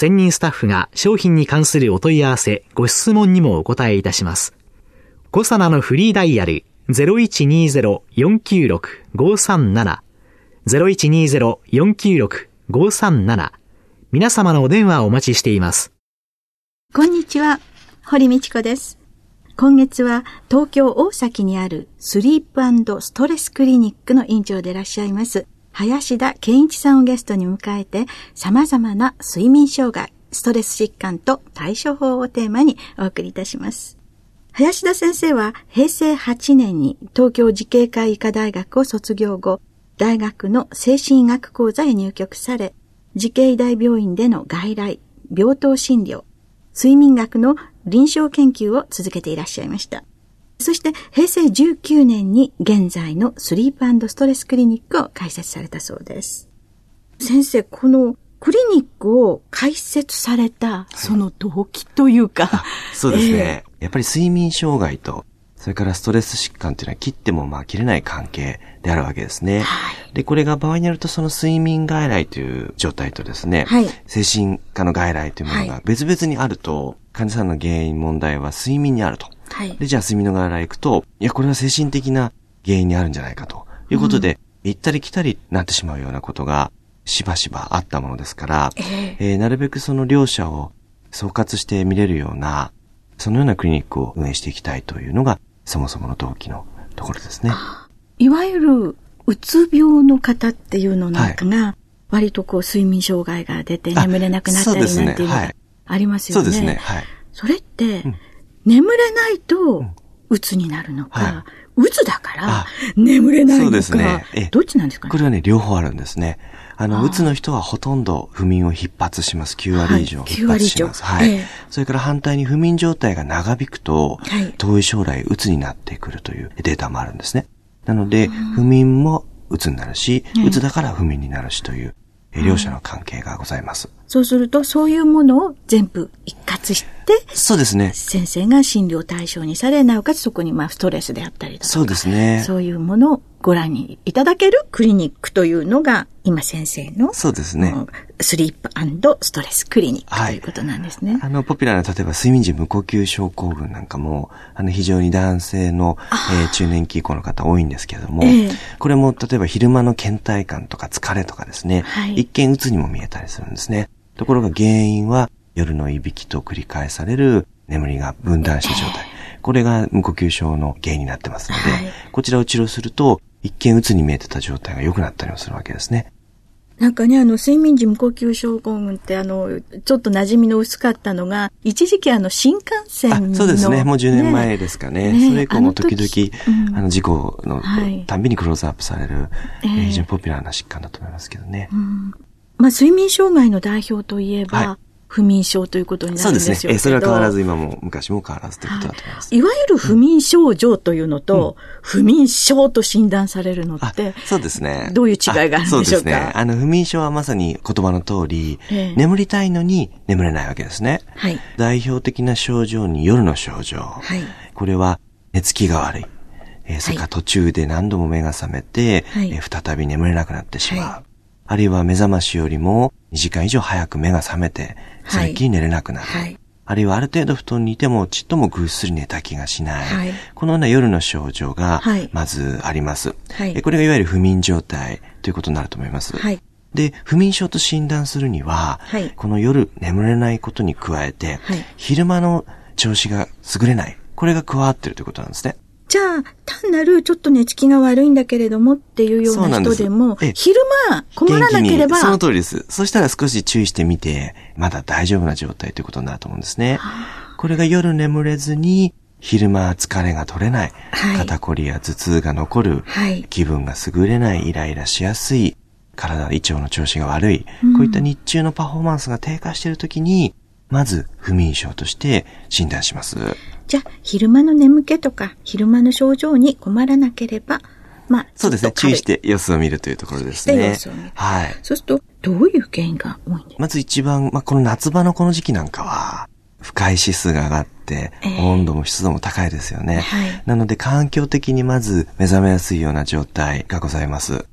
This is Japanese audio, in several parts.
専任スタッフが商品に関するお問い合わせ、ご質問にもお答えいたします。コサナのフリーダイヤル0120-496-537 0120-496-537皆様のお電話をお待ちしています。こんにちは、堀道子です。今月は東京大崎にあるスリープストレスクリニックの院長でいらっしゃいます、林田健一さんをゲストに迎えて様々な睡眠障害、ストレス疾患と対処法をテーマにお送りいたします。林田先生は平成8年に東京慈恵会医科大学を卒業後、大学の精神医学講座へ入局され、慈恵医大病院での外来、病棟診療、睡眠学の臨床研究を続けていらっしゃいました。そして平成19年に現在のスリープストレスクリニックを開設されたそうです。先生、このクリニックを開設されたその動機というか、そうですね。やっぱり睡眠障害と、それからストレス疾患っていうのは切ってもまあ切れない関係であるわけですね。で、これが場合によるとその睡眠外来という状態とですね、はい精神科の外来というものが別々にあると、患者さんの原因問題は睡眠にあると。はいで、じゃあ睡眠の外来行くと、いや、これは精神的な原因にあるんじゃないかということで、行ったり来たりなってしまうようなことがしばしばあったものですから、えーなるべくその両者を総括して見れるような、そのようなクリニックを運営していきたいというのが、そもそもの動機のところですね。いわゆるうつ病の方っていうのなんかが、割とこう睡眠障害が出てあ眠れなくなったりそうですねなんていうのがはいありますよね。そうですね。はい。それって、眠れないと、うつになるのか、はうつだからあ、眠れないのか、そうですね。ええ。どっちなんですかね？これはね、両方あるんですね。あの、うつの人はほとんど不眠を逼発します。9割以上はい。逼発します。9割はい。以上ええ。それから反対に不眠状態が長引くと、はい。遠い将来うつになってくるというデータもあるんですね。なので、不眠もうつになるし、うつだから不眠になるしという、え両者の関係がございます。そうすると、そういうものを全部一括して、そうですね。先生が診療対象にされ、なおかつそこにまあストレスであったりだとか、そうですね。そういうものをご覧にいただけるクリニックというのが、今先生のそうですね。うんスリープストレスクリニックはいということなんですね。あの、ポピュラーな、例えば睡眠時無呼吸症候群なんかも、あの、非常に男性の、えー中年期以降の方多いんですけれども、ええこれも、例えば昼間の倦怠感とか疲れとかですね、はい一見鬱にも見えたりするんですね。ところが原因は、夜のいびきと繰り返される眠りが分断した状態。これが無呼吸症の原因になってますので、はいこちらを治療すると、一見鬱に見えてた状態が良くなったりもするわけですね。なんかね、あの、睡眠時無呼吸症候群って、あの、ちょっと馴染みの薄かったのが、一時期あの、新幹線あの。そうですね。もう10年前ですかね。ねそれ以降も時あのうんあの事故のはいたんびにクローズアップされる、えええー非常にポピュラーな疾患だと思いますけどね。まあ、睡眠障害の代表といえば、はい不眠症ということになそうるんですよ。ですね。えーそれは変わらず今も昔も変わらずということだと思います。いわゆる不眠症状というのと、不眠症と診断されるのっあて、そうですね。どういう違いがあるんでしょうか？そうですね。あの、不眠症はまさに言葉の通り、ええ眠りたいのに眠れないわけですね。はい代表的な症状に夜の症状。はいこれは寝つきが悪い。えーそれから途中で何度も目が覚めて、はいえー再び眠れなくなってしまう。はあるいは目覚ましよりも2時間以上早く目が覚めて、それっきり寝れなくなる。はいあるいはある程度布団にいてもちっともぐっすり寝た気がしない。はいこのような夜の症状がはいまずあります。はいえこれがいわゆる不眠状態ということになると思います。はいで、不眠症と診断するには、はいこの夜眠れないことに加えて、はい昼間の調子が優れない。これが加わってるということなんですね。じゃあ、単なるちょっと寝つきが悪いんだけれどもっていうような人でも、で昼間困らなければ。その通りです。そしたら少し注意してみて、まだ大丈夫な状態ということになると思うんですね。これが夜眠れずに、昼間疲れが取れない、はい、肩こりや頭痛が残る、はい、気分が優れない、イライラしやすい、体、胃腸の調子が悪い、うん、こういった日中のパフォーマンスが低下しているときに、まず不眠症として診断します。じゃあ、昼間の眠気とか、昼間の症状に困らなければ、まあ、そうですね。注意して様子を見るというところですね。様子を見る。はい。そうすると、どういう原因が多いんですか？まず一番、まあ、この夏場のこの時期なんかは、不快指数が上がって、えー、温度も湿度も高いですよね。はい、なので、環境的にまず目覚めやすいような状態がございます。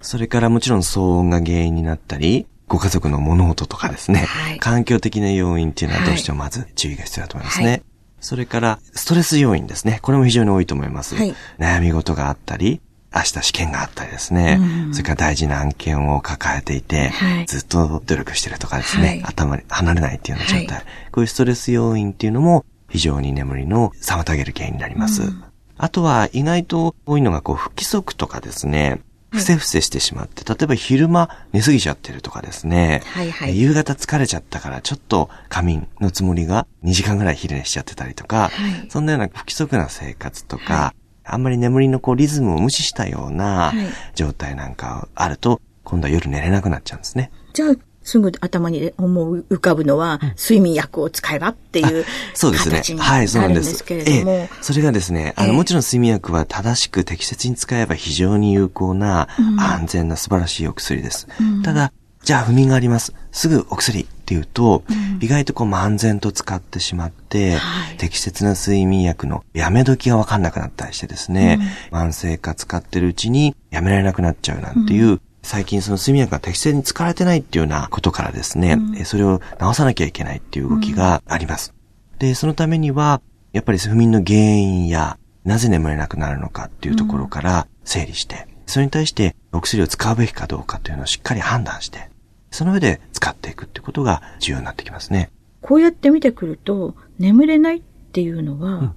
それからもちろん騒音が原因になったり、ご家族の物音とかですね、はい、環境的な要因っていうのはどうしてもまず注意が必要だと思いますね。はい、それから、ストレス要因ですね。これも非常に多いと思います。はい、悩み事があったり、明日試験があったりですね、うん、それから大事な案件を抱えていて、はい、ずっと努力してるとかですね、はい、頭に離れないっていうような状態、はい、こういうストレス要因っていうのも非常に眠りの妨げる原因になります。うん、あとは意外と多いのがこう不規則とかですね、ふせふせしてしまって、例えば昼間寝すぎちゃってるとかですね、はいはい、夕方疲れちゃったからちょっと仮眠のつもりが2時間ぐらい昼寝しちゃってたりとか、はい、そんなような不規則な生活とか、はい、あんまり眠りのこうリズムを無視したような状態なんかあると、今度は夜寝れなくなっちゃうんですね。じゃあすぐ頭に思う浮かぶのは、睡眠薬を使えばっていうそうですね。はい、そうなんです。けれども、ええ、それがですね、あの、もちろん睡眠薬は正しく適切に使えば非常に有効な、安全な素晴らしいお薬です。うん、ただ、じゃあ不眠があります。すぐお薬っていうと、うん、意外とこう漫然と使ってしまって、はい、適切な睡眠薬のやめ時がわかんなくなったりしてですね、うん、慢性化使ってるうちにやめられなくなっちゃうなんていう、最近その睡眠薬が適正に使われてないっていうようなことからですね、うん、それを直さなきゃいけないっていう動きがあります。うん、で、そのためには、やっぱり不眠の原因や、なぜ眠れなくなるのかっていうところから整理して、それに対してお薬を使うべきかどうかというのをしっかり判断して、その上で使っていくってことが重要になってきますね。こうやって見てくると、眠れないっていうのは、うん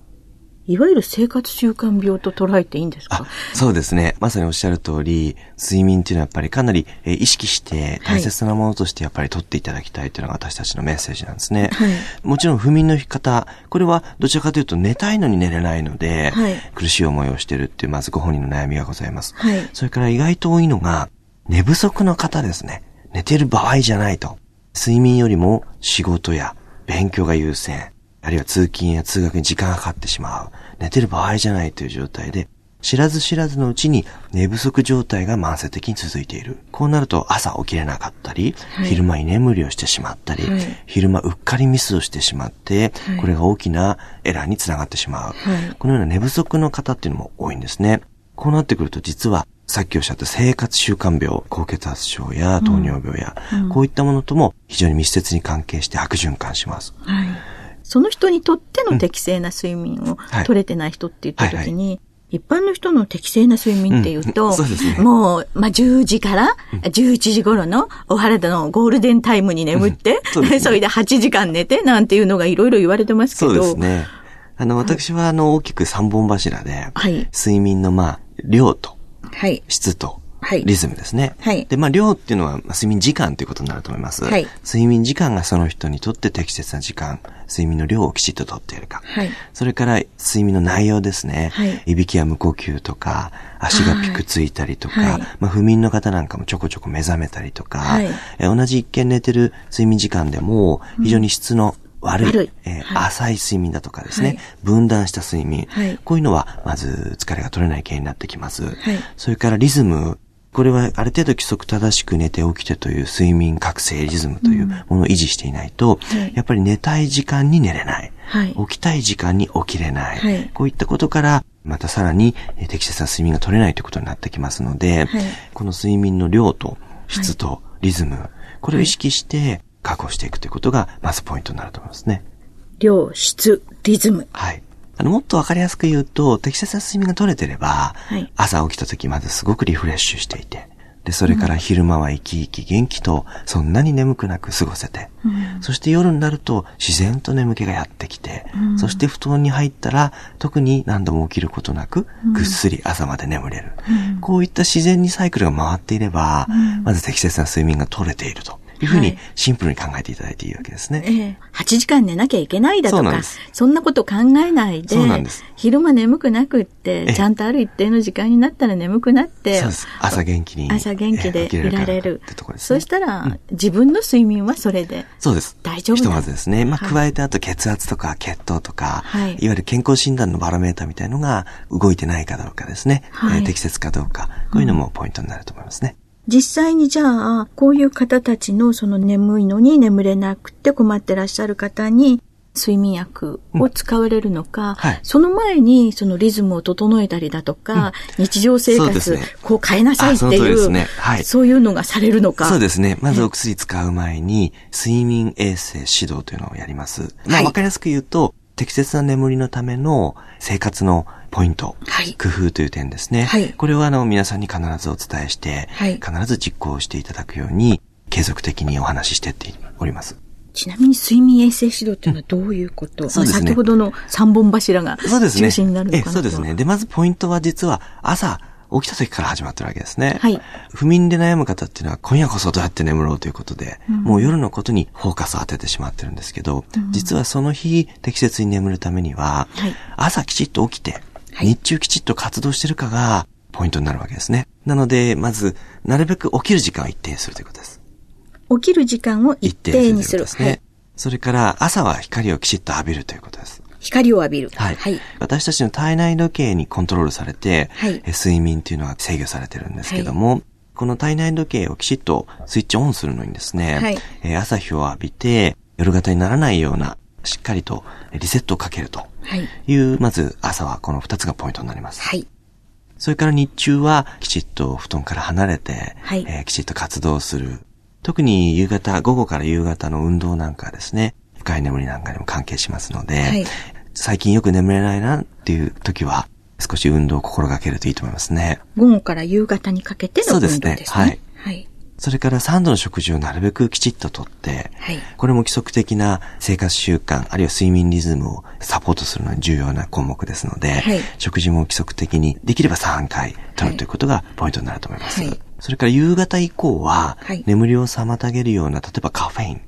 いわゆる生活習慣病と捉えていいんですか？そうですね。まさにおっしゃる通り、睡眠っていうのはやっぱりかなり、え意識して大切なものとしてやっぱり取っていただきたいというのが私たちのメッセージなんですね。はい、もちろん不眠の引き方、これはどちらかというと寝たいのに寝れないので、はい、苦しい思いをしているっていうまずご本人の悩みがございます。はい、それから意外と多いのが寝不足の方ですね。寝てる場合じゃないと。睡眠よりも仕事や勉強が優先。あるいは通勤や通学に時間がかかってしまう。寝てる場合じゃないという状態で、知らず知らずのうちに寝不足状態が慢性的に続いている。こうなると朝起きれなかったり、はい、昼間居眠りをしてしまったり、はい、昼間うっかりミスをしてしまって、はい、これが大きなエラーにつながってしまう。このような寝不足の方っていうのも多いんですね。こうなってくると実はさっきおっしゃった生活習慣病、高血圧症や糖尿病や、うん、こういったものとも非常に密接に関係して悪循環します。はいその人にとっての適正な睡眠を取れてない人って言った時に、一般の人の適正な睡眠っていうと、うん。ね、もう、まあ、10時から11時頃のお体のゴールデンタイムに眠って、うん。そね、それで8時間寝てなんていうのがいろいろ言われてますけど。そうですね。あの、私はあの、大きく3本柱で、はい、睡眠のまあ、量と、はい、質と、はい、リズムですね。はい。で、まあ、量っていうのは、睡眠時間ということになると思います。はい。睡眠時間がその人にとって適切な時間、睡眠の量をきちっととっているか。はい。それから、睡眠の内容ですね。はい。いびきや無呼吸とか、足がピクついたりとか、はい、まあ、不眠の方なんかもちょこちょこ目覚めたりとか、はい。え同じ一見寝てる睡眠時間でも、非常に質の、悪い、えーはい、浅い睡眠だとかですね、はい、分断した睡眠、はい、こういうのは、まず疲れが取れない原因になってきます。はい、それからリズム、これはある程度規則正しく寝て起きてという睡眠覚醒リズムというものを維持していないと、うん、やっぱり寝たい時間に寝れない。はい、起きたい時間に起きれない。はい、こういったことから、またさらに適切な睡眠が取れないということになってきますので、はい、この睡眠の量と質とリズム、これを意識して確保していくということが、まずポイントになると思いますね。量、質、リズム。はい。あの、もっとわかりやすく言うと、適切な睡眠が取れてれば、はい、朝起きた時まずすごくリフレッシュしていて、で、それから昼間は生き生き元気と、そんなに眠くなく過ごせて、そして夜になると自然と眠気がやってきて、そして布団に入ったら特に何度も起きることなく、ぐっすり朝まで眠れる。こういった自然にサイクルが回っていれば、まず適切な睡眠が取れていると。いうふうにシンプルに考えていただいていいわけですね。ええ8時間寝なきゃいけないだとか、そんなこと考えないでそうなんです、昼間眠くなくって、えちゃんとある一定の時間になったら眠くなって。朝元気に。朝元気でえーいられるそね。したら、自分の睡眠はそれでそうです。大丈夫だひとまずですね。まあ、はい加えてあと血圧とか血糖とか、はいい、わゆる健康診断のバロメーターみたいのが動いてないかどうかですね。はいえー適切かどうか。こういうのもポイントになると思いますね。実際にじゃあ、こういう方たちのその眠いのに眠れなくて困ってらっしゃる方に、睡眠薬を使われるのか、はい。その前にそのリズムを整えたりだとか、日常生活ね。こう変えなさいっていう、ね。はい。そういうのがされるのか。そうですね。まずお薬使う前に、睡眠衛生指導というのをやります。まあ、はい。わかりやすく言うと、適切な眠りのための生活のポイント、はい工夫という点ですね。はいこれはあの皆さんに必ずお伝えして、はい必ず実行していただくように、継続的にお話ししてっております。ちなみに睡眠衛生指導っていうのはどういうこと、そうですね先ほどの三本柱が。中心になるのかなそうですね。で、まずポイントは実は朝、起きた時から始まってるわけですね。はい不眠で悩む方っていうのは今夜こそどうやって眠ろうということで、もう夜のことにフォーカスを当ててしまってるんですけど、実はその日適切に眠るためには、はい朝きちっと起きて、はい日中きちっと活動してるかがポイントになるわけですね。なので、まず、なるべく起きる時間を一定にするということです。起きる時間を一定にする。ですね。はいそれから、朝は光をきちっと浴びるということです。光を浴びる。はい。はい。私たちの体内時計にコントロールされて、はいえ睡眠というのが制御されてるんですけども、この体内時計をきちっとスイッチオンするのにですね、はいえー朝日を浴びて夜型にならないような、しっかりとリセットをかけるとはい。いう、まず朝はこの二つがポイントになります。はい。それから日中はきちっと布団から離れて、はいえーきちっと活動する。特に夕方、午後から夕方の運動なんかはですね、深い眠りなんかにも関係しますので、はい最近よく眠れないなっていう時は、少し運動を心がけるといいと思いますね。午後から夕方にかけての運動ですね。そうですねはいはい。それから3度の食事をなるべくきちっととって、はい。これも規則的な生活習慣、あるいは睡眠リズムをサポートするのに重要な項目ですので、はい。食事も規則的にできれば3回取るということがポイントになると思います。はい。それから夕方以降は、はい。眠りを妨げるような、例えばカフェイン、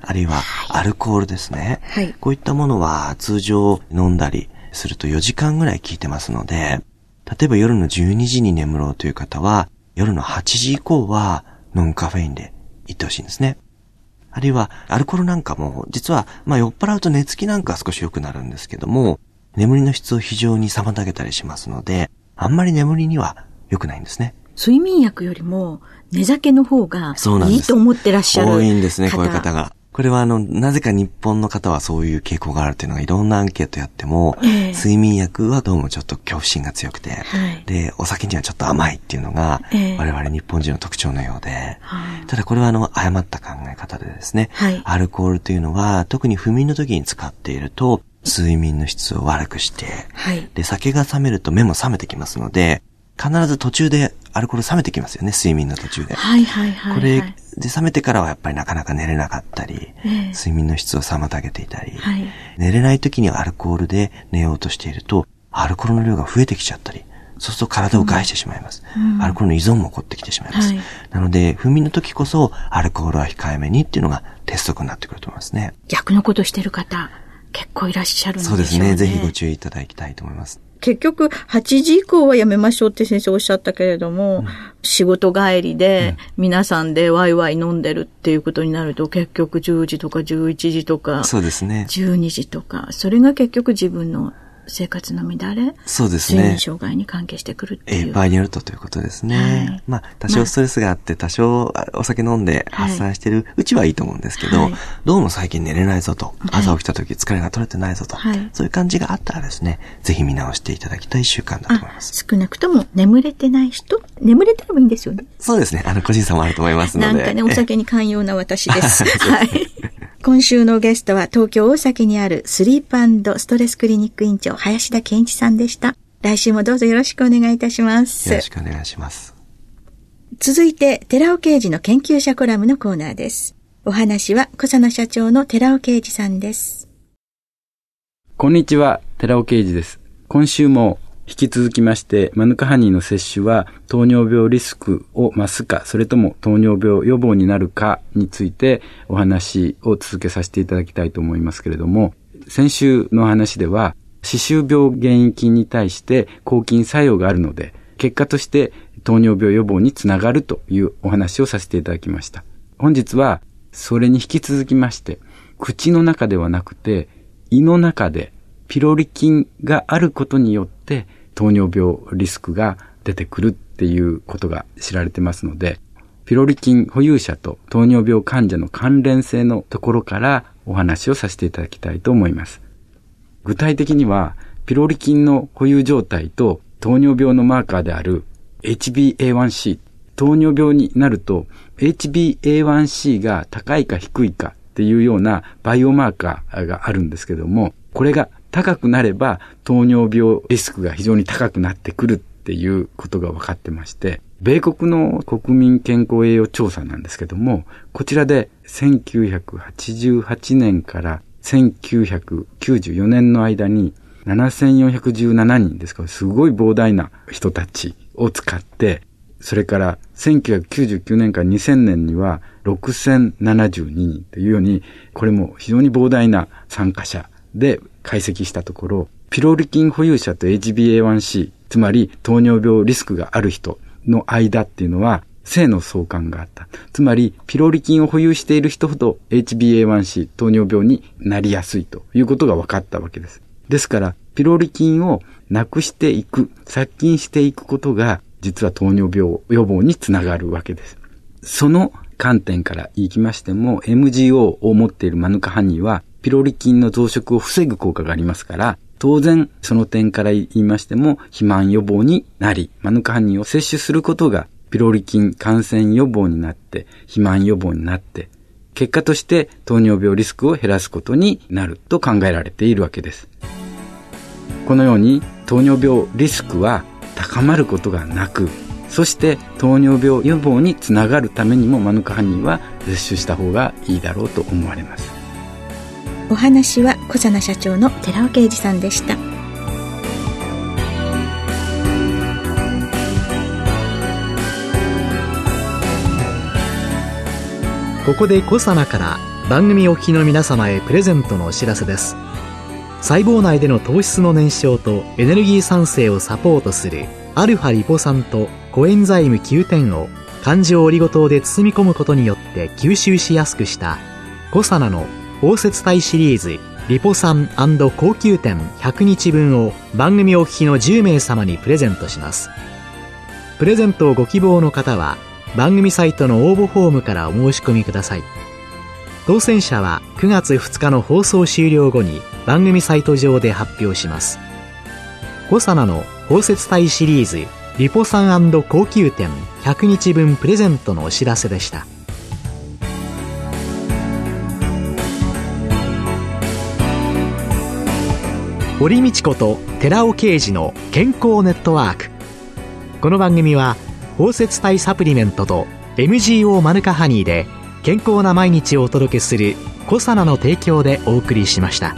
あるいはアルコールですね。はい。こういったものは通常飲んだりすると4時間ぐらい効いてますので、例えば夜の12時に眠ろうという方は、夜の8時以降はノンカフェインで行ってほしいんですね。あるいは、アルコールなんかも、実は、まあ酔っ払うと寝つきなんかは少し良くなるんですけども、眠りの質を非常に妨げたりしますので、あんまり眠りには良くないんですね。睡眠薬よりも寝酒の方が。いいと思ってらっしゃる多いんですね、こういう方が。これはあの、なぜか日本の方はそういう傾向があるというのがいろんなアンケートやっても、ええ。睡眠薬はどうもちょっと恐怖心が強くて、はい。で、お酒にはちょっと甘いっていうのが、ええ。我々日本人の特徴のようで、はい。ただこれはあの、誤った考え方でですね、はい。アルコールというのは、特に不眠の時に使っていると、睡眠の質を悪くして、はい。で、酒が冷めると目も覚めてきますので、必ず途中でアルコール冷めてきますよね、睡眠の途中で。はいはいはい、はい。これ、で、冷めてからはやっぱりなかなか寝れなかったり、ええ睡眠の質を妨げていたり、はい寝れない時にアルコールで寝ようとしていると、アルコールの量が増えてきちゃったり、そうすると体を害してしまいます。アルコールの依存も起こってきてしまいます。はいなので、不眠の時こそ、アルコールは控えめにっていうのが鉄則になってくると思いますね。逆のことしてる方、結構いらっしゃるんでしょうね。そうですね。ぜひご注意いただきたいと思います。結局、8時以降はやめましょうって先生おっしゃったけれども、仕事帰りで、皆さんでワイワイ飲んでるっていうことになると、結局10時とか11時とか、そうですね。12時とか、それが結局自分の生活の乱れ、そうですね。障害に関係してくるっていう。えー場合によるとということですね。はいまあ、多少ストレスがあって、多少あお酒飲んで発散してるうちはいいと思うんですけど、はいどうも最近寝れないぞと、朝起きた時疲れが取れてないぞと、はいそういう感じがあったらですね、ぜひ見直していただきたい習慣だと思いあます。少なくとも眠れてない人、眠れてればいいんですよね。そうですね。あの、個人差もあると思いますので。なんかね、お酒に寛容な私です。はい。今週のゲストは東京大崎にあるスリープストレスクリニック院長林田健一さんでした。来週もどうぞよろしくお願いいたします。よろしくお願いします。続いて、寺尾刑事の研究者コラムのコーナーです。お話は、小佐野社長の寺尾刑事さんです。こんにちは、寺尾刑事です。今週も引き続きまして、マヌカハニーの摂取は糖尿病リスクを増すか、それとも糖尿病予防になるかについてお話を続けさせていただきたいと思いますけれども、先週の話では、歯周病原因菌に対して抗菌作用があるので、結果として糖尿病予防につながるというお話をさせていただきました。本日はそれに引き続きまして、口の中ではなくて胃の中でピロリ菌があることによって糖尿病リスクが出てくるっていうことが知られてますので、ピロリ菌保有者と糖尿病患者の関連性のところからお話をさせていただきたいと思います。具体的には、ピロリ菌の保有状態と糖尿病のマーカーである HbA1c。糖尿病になると HbA1c が高いか低いかっていうようなバイオマーカーがあるんですけども、これが高くなれば糖尿病リスクが非常に高くなってくるっていうことが分かってまして、米国の国民健康栄養調査なんですけども、こちらで1988年から1994年の間に7417人ですから、すごい膨大な人たちを使って、それから1999年から2000年には6072人というように、これも非常に膨大な参加者で解析したところ、ピロリ菌保有者と HbA1c、つまり糖尿病リスクがある人の間っていうのは、性の相関があった。つまり、ピロリ菌を保有している人ほど HbA1c 糖尿病になりやすいということが分かったわけです。ですから、ピロリ菌をなくしていく、殺菌していくことが、実は糖尿病予防につながるわけです。その観点から言いましても、MGO を持っているマヌカハニーは、ピロリ菌の増殖を防ぐ効果がありますから、当然、その点から言いましても、肥満予防になり、マヌカハニーを摂取することが、ピロリ菌感染予防になって、肥満予防になって、結果として糖尿病リスクを減らすことになると考えられているわけです。このように糖尿病リスクは高まることがなく、そして糖尿病予防につながるためにもマヌカハニーは摂取した方がいいだろうと思われます。お話は小佐奈社長の寺尾啓二さんでした。ここで小佐奈から番組お聞きの皆様へプレゼントのお知らせです。細胞内での糖質の燃焼とエネルギー産生をサポートするアルファリポ酸とコエンザイム9点を環状オリゴ糖で包み込むことによって吸収しやすくしたコサナの包摂体シリーズリポ酸高級店100日分を番組お聞きの10名様にプレゼントします。プレゼントをご希望の方は番組サイトの応募フォームからお申し込みください。当選者は9月2日の放送終了後に番組サイト上で発表します。コサナの包摂体シリーズリポ酸高級店100日分プレゼントのお知らせでした。堀道子と寺尾啓二の健康ネットワークこの番組は包摂体サプリメントと MGO マヌカハニーで健康な毎日をお届けするコサナの提供でお送りしました。